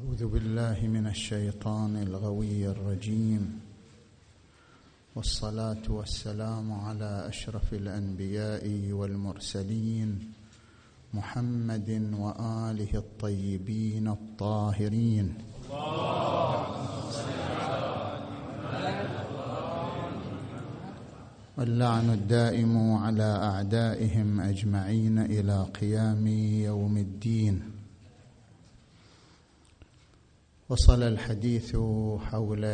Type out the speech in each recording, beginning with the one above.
أعوذ بالله من الشيطان الغوي الرجيم. والصلاة والسلام على أشرف الأنبياء والمرسلين محمد وآله الطيبين الطاهرين. واللعن الدائم على أعدائهم أجمعين إلى قيام يوم الدين. وصل الحديث حول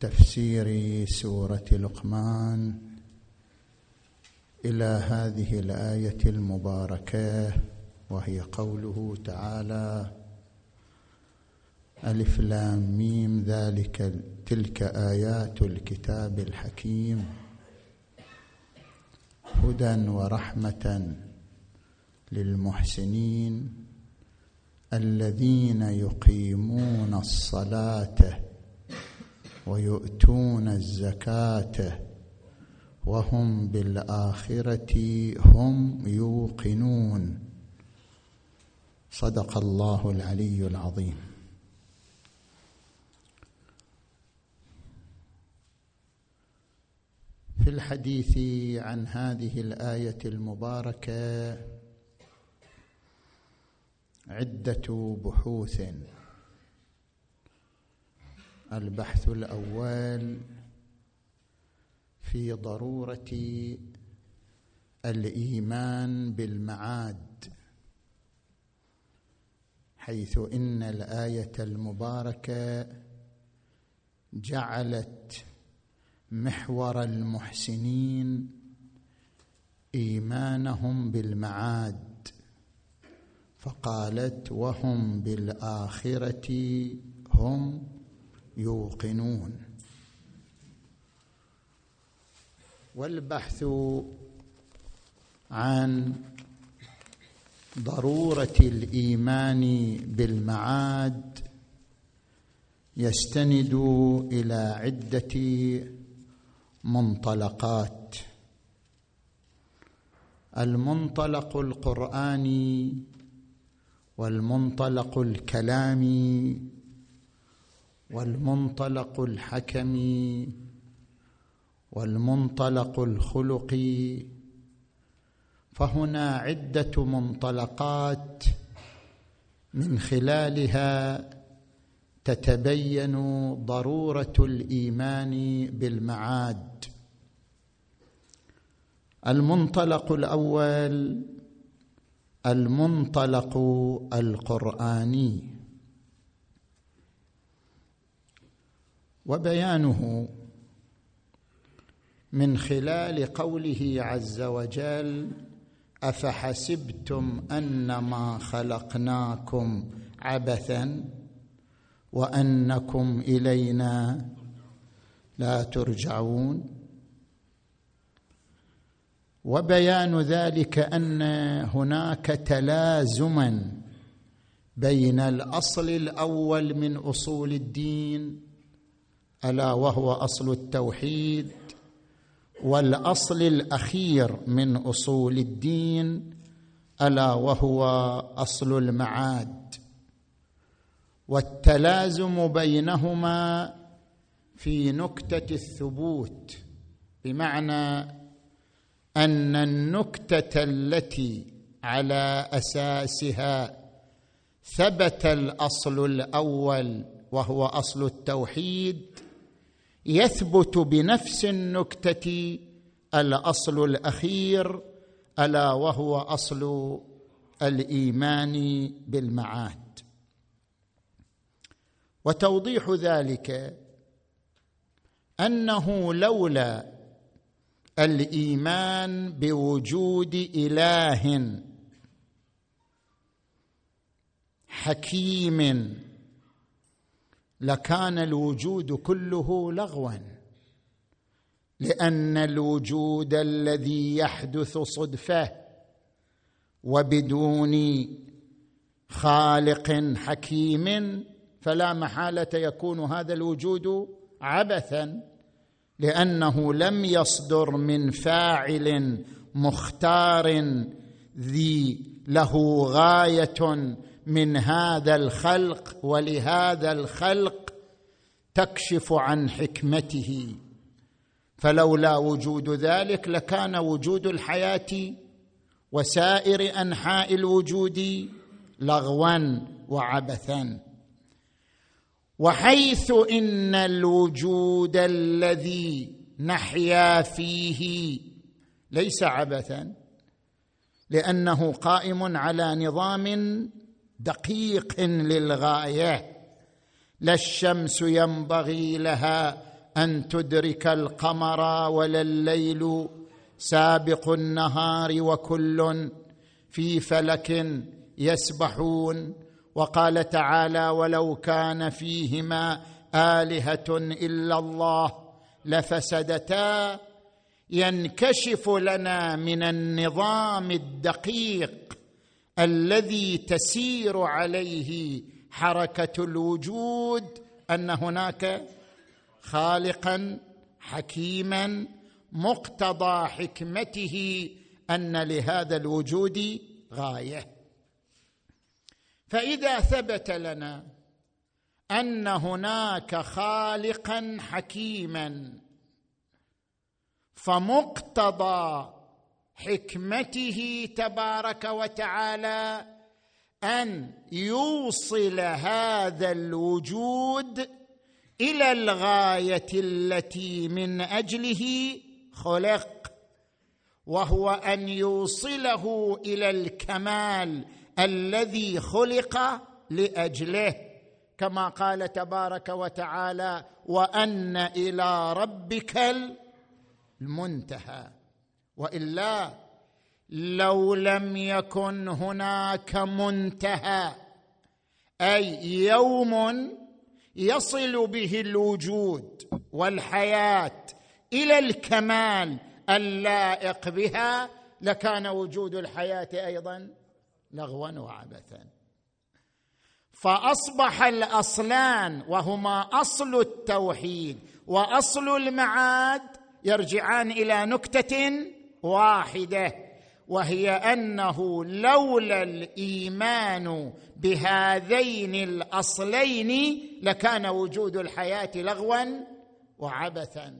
تفسير سورة لقمان إلى هذه الآية المباركة وهي قوله تعالى ألف لام ميم ذلك تلك آيات الكتاب الحكيم. هدى ورحمة للمحسنين. الذين يقيمون الصلاة ويؤتون الزكاة وهم بالآخرة هم يوقنون. صدق الله العلي العظيم. في الحديث عن هذه الآية المباركة عدة بحوث. البحث الأول في ضرورة الإيمان بالمعاد حيث إن الآية المباركة جعلت محور المحسنين إيمانهم بالمعاد. فقالت وهم بالآخرة هم يوقنون. والبحث عن ضرورة الإيمان بالمعاد يستند إلى عدة منطلقات. المنطلق القرآني والمنطلق الكلامي والمنطلق الحكمي والمنطلق الخلقي فهنا عدة منطلقات من خلالها تتبين ضرورة الإيمان بالمعاد. المنطلق الأول المنطلق القرآني. وبيانه من خلال قوله عز وجل أفحسبتم أنما خلقناكم عبثا وأنكم إلينا لا ترجعون. وبيان ذلك أن هناك تلازما بين الأصل الأول من أصول الدين ألا وهو أصل التوحيد والأصل الأخير من أصول الدين ألا وهو أصل المعاد. والتلازم بينهما في نكتة الثبوت بمعنى أن النكتة التي على أساسها ثبت الأصل الأول وهو أصل التوحيد يثبت بنفس النكتة الأصل الأخير ألا وهو أصل الإيمان بالمعاد. وتوضيح ذلك أنه لولا الإيمان بوجود إله. حكيم. لكان الوجود كله لغوا لأن الوجود الذي يحدث صدفة وبدون خالق حكيم فلا محالة يكون هذا الوجود عبثا. لأنه لم يصدر من فاعل مختار ذي له غاية من هذا الخلق ولهذا الخلق تكشف عن حكمته. فلولا وجود ذلك لكان وجود الحياة وسائر أنحاء الوجود لغوا وعبثا. وحيث إن الوجود الذي نحيا فيه ليس عبثا لأنه قائم على نظام دقيق للغاية. لا الشمس ينبغي لها أن تدرك القمر ولا الليل سابق النهار وكل في فلك يسبحون. وقال تعالى ولو كان فيهما آلهة إلا الله لفسدتا ينكشف لنا من النظام الدقيق الذي تسير عليه حركة الوجود أن هناك خالقا حكيما مقتضى حكمته أن لهذا الوجود غاية. فإذا ثبت لنا أن هناك خالقا حكيما فمقتضى حكمته تبارك وتعالى أن يوصل هذا الوجود إلى الغاية التي من أجله خلق وهو أن يوصله إلى الكمال الذي خلق لأجله كما قال تبارك وتعالى وأن إلى ربك المنتهى. وإلا لو لم يكن هناك منتهى أي يوم يصل به الوجود والحياة إلى الكمال اللائق بها لكان وجود الحياة أيضا لغوا وعبثا فأصبح الأصلان وهما أصل التوحيد وأصل المعاد يرجعان إلى نكتة واحدة وهي أنه لولا الإيمان بهذين الأصلين لكان وجود الحياة لغوا وعبثا.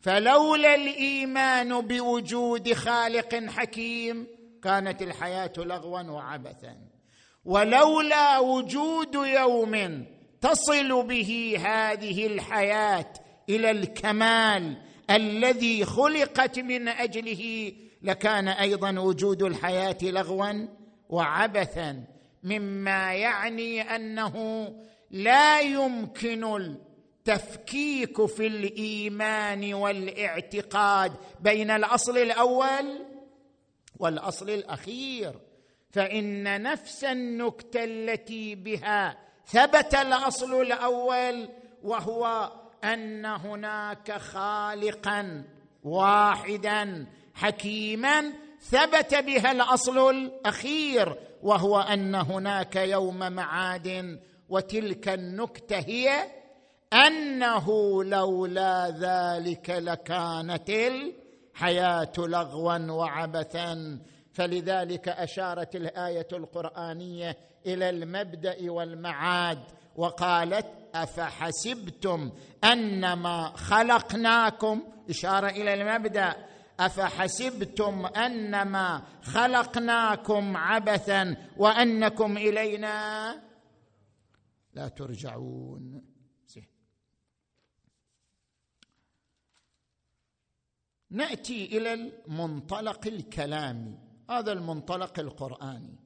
فلولا الإيمان بوجود خالق حكيم كانت الحياة لغوا وعبثا. ولولا وجود يوم تصل به هذه الحياة إلى الكمال الذي خلقت من أجله لكان أيضا وجود الحياة لغوا وعبثا. مما يعني أنه لا يمكن التفكيك في الإيمان والاعتقاد بين الأصل الأول والأصل الأخير فإن نفس النكتة التي بها ثبت الأصل الأول وهو أن هناك خالقا واحدا حكيما ثبت بها الأصل الأخير وهو أن هناك يوم معاد وتلك النكتة هي أنه لولا ذلك لكانت الحياة لغوا وعبثا. فلذلك أشارت الآية القرآنية إلى المبدأ والمعاد وقالت أفحسبتم أنما خلقناكم؟ إشارة إلى المبدأ. أفحسبتم أنما خلقناكم عبثا وأنكم إلينا لا ترجعون. نأتي إلى المنطلق الكلامي هذا المنطلق القرآني.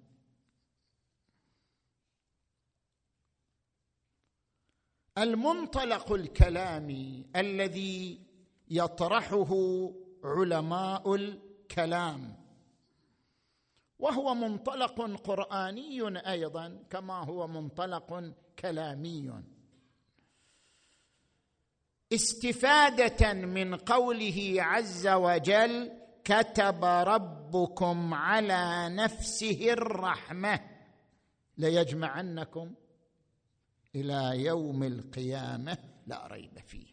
المنطلق الكلامي الذي يطرحه علماء الكلام وهو منطلق قرآني أيضا كما هو منطلق كلامي. استفادة من قوله عز وجل كتب ربكم على نفسه الرحمة. ليجمعنكم إلى يوم القيامة. لا ريب فيه.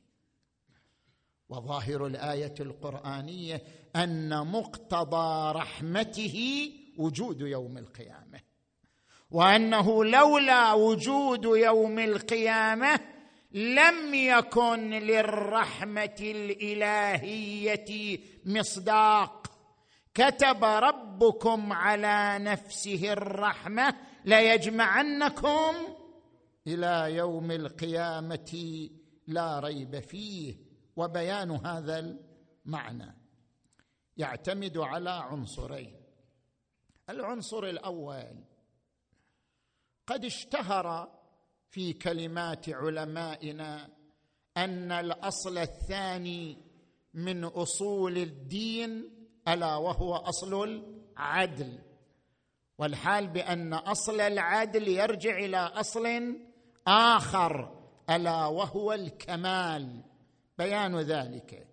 وظاهر الآية القرآنية أن مقتضى رحمته وجود يوم القيامة. وأنه لولا وجود يوم القيامة لم يكن للرحمة الإلهية مصداق. كتب ربكم على نفسه الرحمة ليجمعنكم إلى يوم القيامة لا ريب فيه. وبيان هذا المعنى يعتمد على عنصرين. العنصر الأول قد اشتهر في كلمات علمائنا أن الأصل الثاني من أصول الدين ألا وهو أصل العدل. والحال بأن أصل العدل يرجع إلى أصل آخر ألا وهو الكمال. بيان ذلك.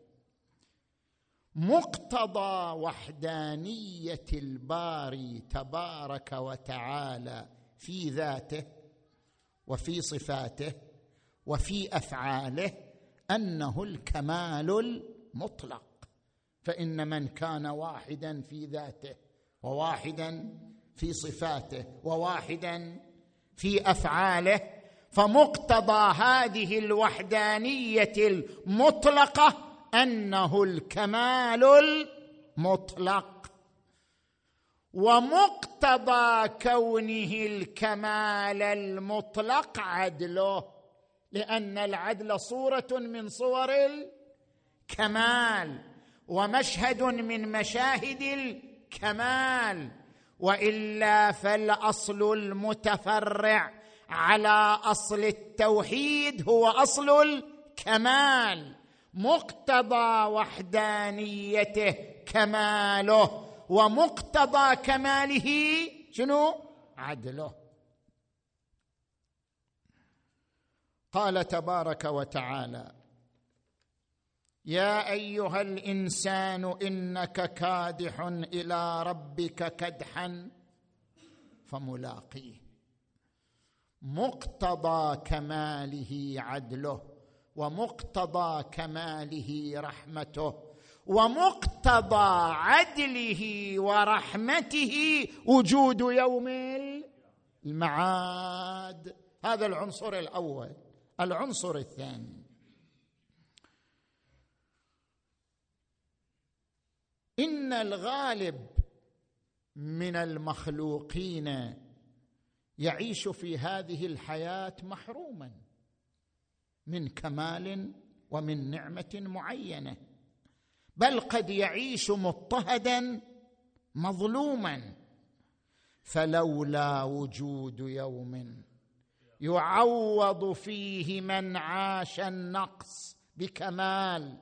مقتضى وحدانية الباري تبارك وتعالى في ذاته وفي صفاته وفي أفعاله أنه الكمال المطلق. فإن من كان واحدا في ذاته وواحدا في صفاته وواحدا في أفعاله فمقتضى هذه الوحدانية المطلقة أنه الكمال المطلق. ومقتضى كونه الكمال المطلق عدله لأن العدل صورة من صور الكمال ومشهد من مشاهد الكمال وإلا فالأصل المتفرع على أصل التوحيد هو أصل الكمال مقتضى وحدانيته كماله. ومقتضى كماله شنو؟ عدله. قال تبارك وتعالى يا أيها الإنسان إنك كادح إلى ربك كدحا فملاقيه. مقتضى كماله عدله ومقتضى كماله رحمته. ومقتضى عدله ورحمته وجود يوم المعاد. هذا العنصر الأول. العنصر الثاني. إن الغالب من المخلوقين يعيش في هذه الحياة محروما من كمال ومن نعمة معينة. بل قد يعيش مضطهدا مظلوما. فلولا وجود يوم يعوض فيه من عاش النقص بكمال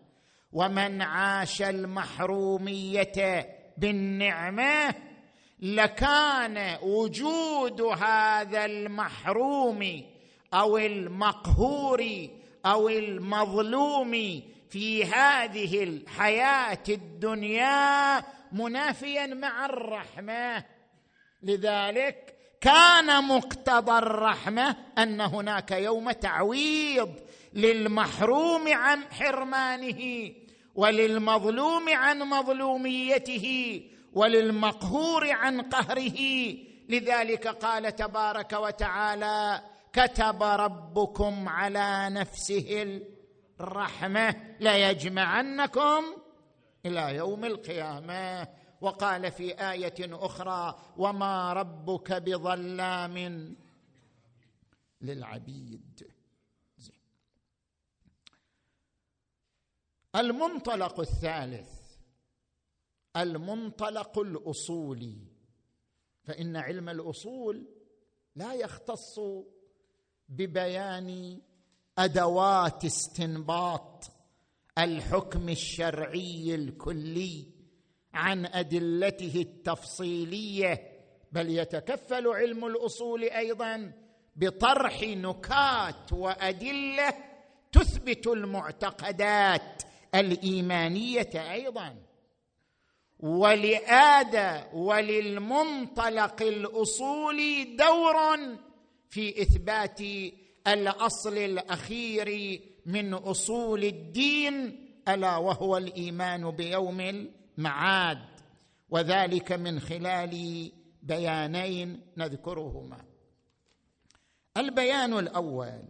ومن عاش المحرومية بالنعمة لكان وجود هذا المحروم أو المقهور أو المظلوم في هذه الحياة الدنيا منافيا مع الرحمة. لذلك كان مقتضى الرحمة أن هناك يوم تعويض للمحروم عن حرمانه وللمظلوم عن مظلوميته وللمقهور عن قهره. لذلك قال تبارك وتعالى كتب ربكم على نفسه الرحمة ليجمعنكم إلى يوم القيامة. وقال في آية أخرى وما ربك بظلام للعبيد. المنطلق الثالث المنطلق الأصولي. فإن علم الأصول لا يختص ببيان أدوات استنباط الحكم الشرعي الكلي عن أدلته التفصيلية بل يتكفل علم الأصول أيضا بطرح نكات وأدلة تثبت المعتقدات الإيمانية أيضا. ولآدى وللمنطلق الأصولي دور في إثبات الأصل الأخير من أصول الدين ألا وهو الإيمان بيوم المعاد وذلك من خلال بيانين نذكرهما. البيان الأول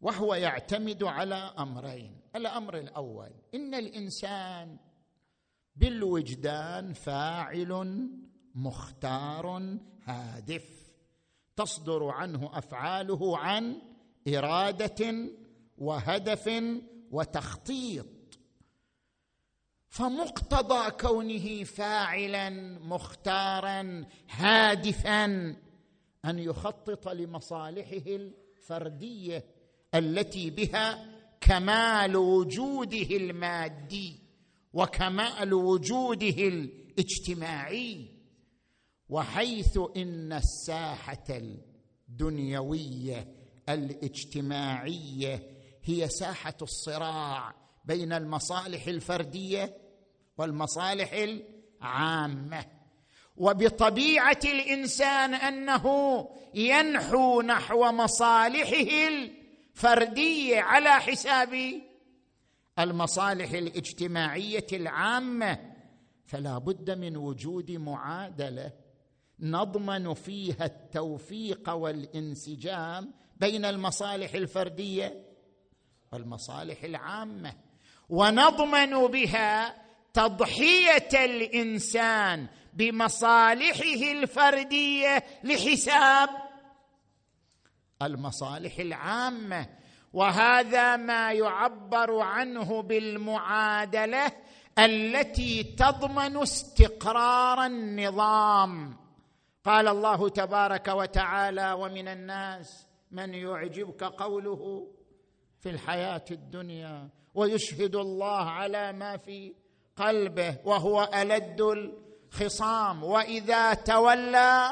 وهو يعتمد على أمرين. الأمر الأول إن الإنسان بالوجدان فاعل مختار هادف. تصدر عنه أفعاله عن إرادة وهدف وتخطيط. فمقتضى كونه فاعلا مختارا هادفا أن يخطط لمصالحه الفردية التي بها كمال وجوده المادي وكمال وجوده الاجتماعي. وحيث إن الساحة الدنيوية الاجتماعية هي ساحة الصراع بين المصالح الفردية والمصالح العامة. وبطبيعة الإنسان أنه ينحو نحو مصالحه الفردية على حساب المصالح الاجتماعية العامة فلا بد من وجود معادلة نضمن فيها التوفيق والانسجام بين المصالح الفردية والمصالح العامة. ونضمن بها تضحية الإنسان بمصالحه الفردية لحساب المصالح العامة. وهذا ما يعبر عنه بالمعادلة التي تضمن استقرار النظام. قال الله تبارك وتعالى ومن الناس من يعجبك قوله في الحياة الدنيا ويشهد الله على ما في قلبه وهو ألد الخصام. وإذا تولى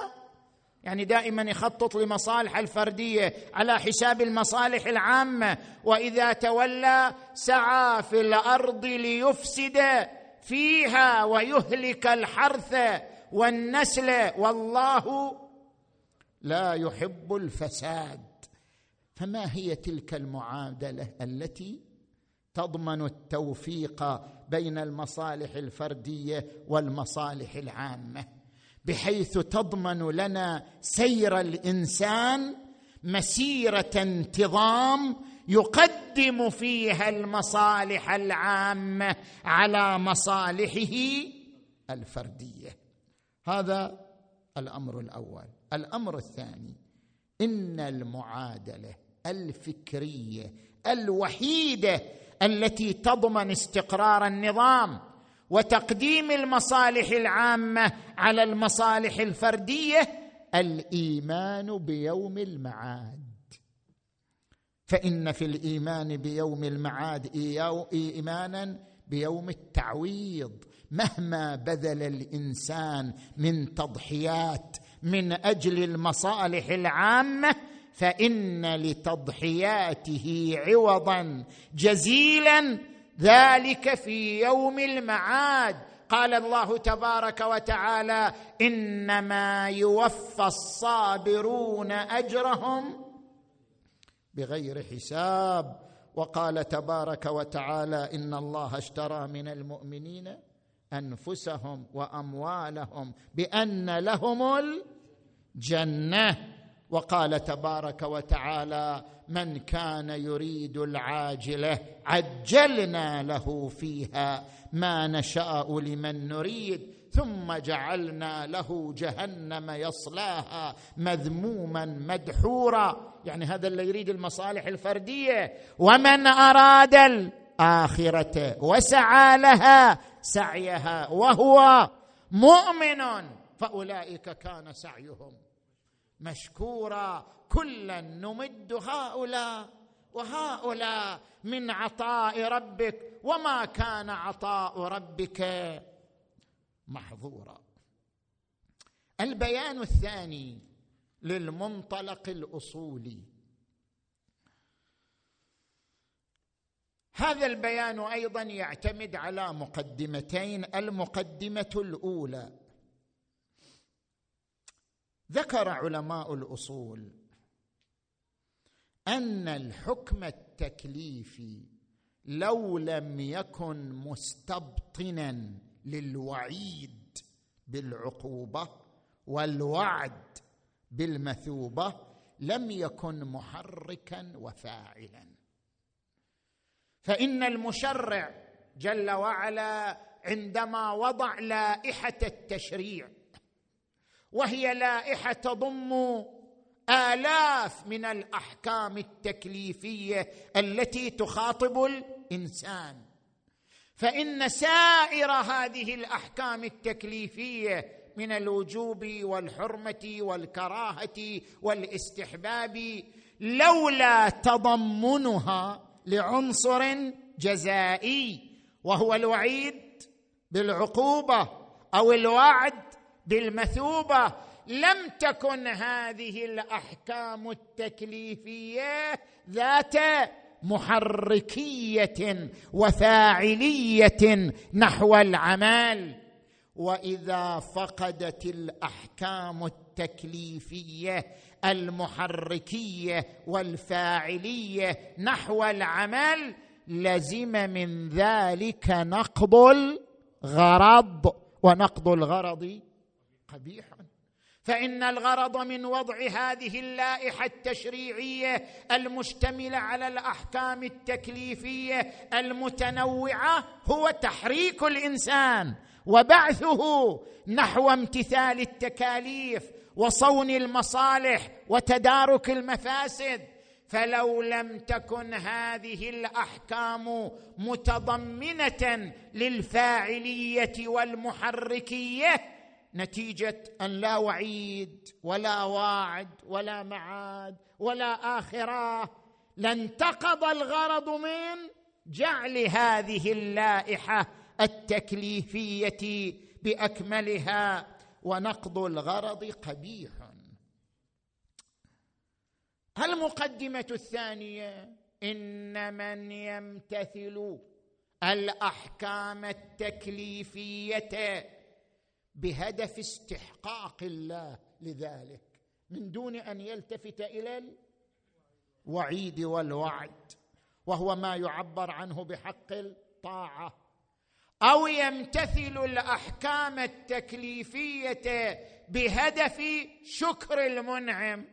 يعني دائما يخطط لمصالح الفردية على حساب المصالح العامة. وإذا تولى سعى في الأرض ليفسد فيها ويهلك الحرث. والنسل والله لا يحب الفساد. فما هي تلك المعادلة التي تضمن التوفيق بين المصالح الفردية والمصالح العامة؟ بحيث تضمن لنا سير الإنسان مسيرة انتظام يقدم فيها المصالح العامة على مصالحه الفردية. هذا الأمر الأول. الأمر الثاني إن المعادلة الفكرية الوحيدة التي تضمن استقرار النظام وتقديم المصالح العامة على المصالح الفردية الإيمان بيوم المعاد. فإن في الإيمان بيوم المعاد ايمانا بيوم التعويض. مهما بذل الإنسان من تضحيات من أجل المصالح العامة فإن لتضحياته عوضا جزيلا. ذلك في يوم المعاد. قال الله تبارك وتعالى إنما يوفى الصابرون أجرهم بغير حساب. وقال تبارك وتعالى إن الله اشترى من المؤمنين أنفسهم وأموالهم بأن لهم الجنة. وقال تبارك وتعالى من كان يريد العاجلة عجلنا له فيها ما نشاء لمن نريد. ثم جعلنا له جهنم يصلاها مذموما مدحورا. يعني هذا اللي يريد المصالح الفردية. ومن أراد الآخرة. وسعى لها سعيها وهو مؤمن. فأولئك كان سعيهم مشكورا. كلا نمد هؤلاء وهؤلاء من عطاء ربك. وما كان عطاء ربك محظورا. البيان الثاني للمنطلق الأصولي. هذا البيان أيضا يعتمد على مقدمتين المقدمة الأولى. ذكر علماء الأصول أن الحكم التكليفي لو لم يكن مستبطنا للوعيد بالعقوبة والوعد بالمثوبة لم يكن محركا وفاعلا. فإن المشرع جل وعلا عندما وضع لائحة التشريع وهي لائحة تضم آلاف من الأحكام التكليفية التي تخاطب الإنسان. فإن سائر هذه الأحكام التكليفية من الوجوب والحرمة والكراهة والاستحباب لولا تضمنها لعنصر جزائي وهو الوعيد بالعقوبة أو الوعد بالمثوبة. لم تكن هذه الأحكام التكليفية ذات محركية وفاعلية نحو العمل. وإذا فقدت الأحكام التكليفية المحركية والفاعلية نحو العمل لزم من ذلك نقض الغرض. ونقض الغرض قبيح. فإن الغرض من وضع هذه اللائحة التشريعية المشتمله على الأحكام التكليفية المتنوعة هو تحريك الإنسان وبعثه نحو امتثال التكاليف وصون المصالح وتدارك المفاسد فلو لم تكن هذه الأحكام متضمنة للفاعلية والمحركية نتيجة أن لا وعيد ولا واعد ولا معاد ولا آخرة. لانتقض الغرض من جعل هذه اللائحة التكليفية بأكملها. ونقض الغرض قبيح المقدمة الثانية إن من يمتثل الأحكام التكليفية بهدف استحقاق الله لذلك من دون أن يلتفت إلى الوعيد والوعد وهو ما يعبر عنه بحق الطاعة. أو يمتثل الأحكام التكليفية بهدف شكر المنعم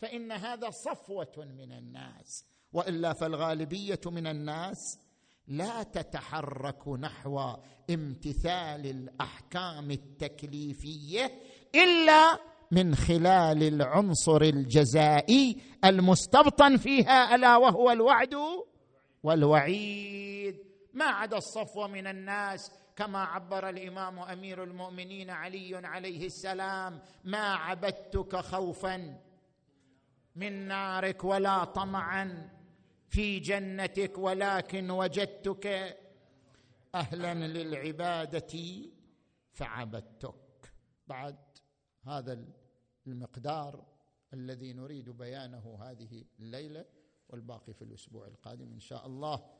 فإن هذا صفوة من الناس وإلا فالغالبية من الناس لا تتحرك نحو امتثال الأحكام التكليفية إلا من خلال العنصر الجزائي المستبطن فيها ألا وهو الوعد والوعيد. ما عدا الصفوه من الناس كما عبر الإمام أمير المؤمنين علي عليه السلام ما عبدتك خوفا من نارك ولا طمعا في جنتك ولكن وجدتك أهلا للعبادة فعبدتك. بعد هذا المقدار الذي نريد بيانه هذه الليلة والباقي في الأسبوع القادم إن شاء الله.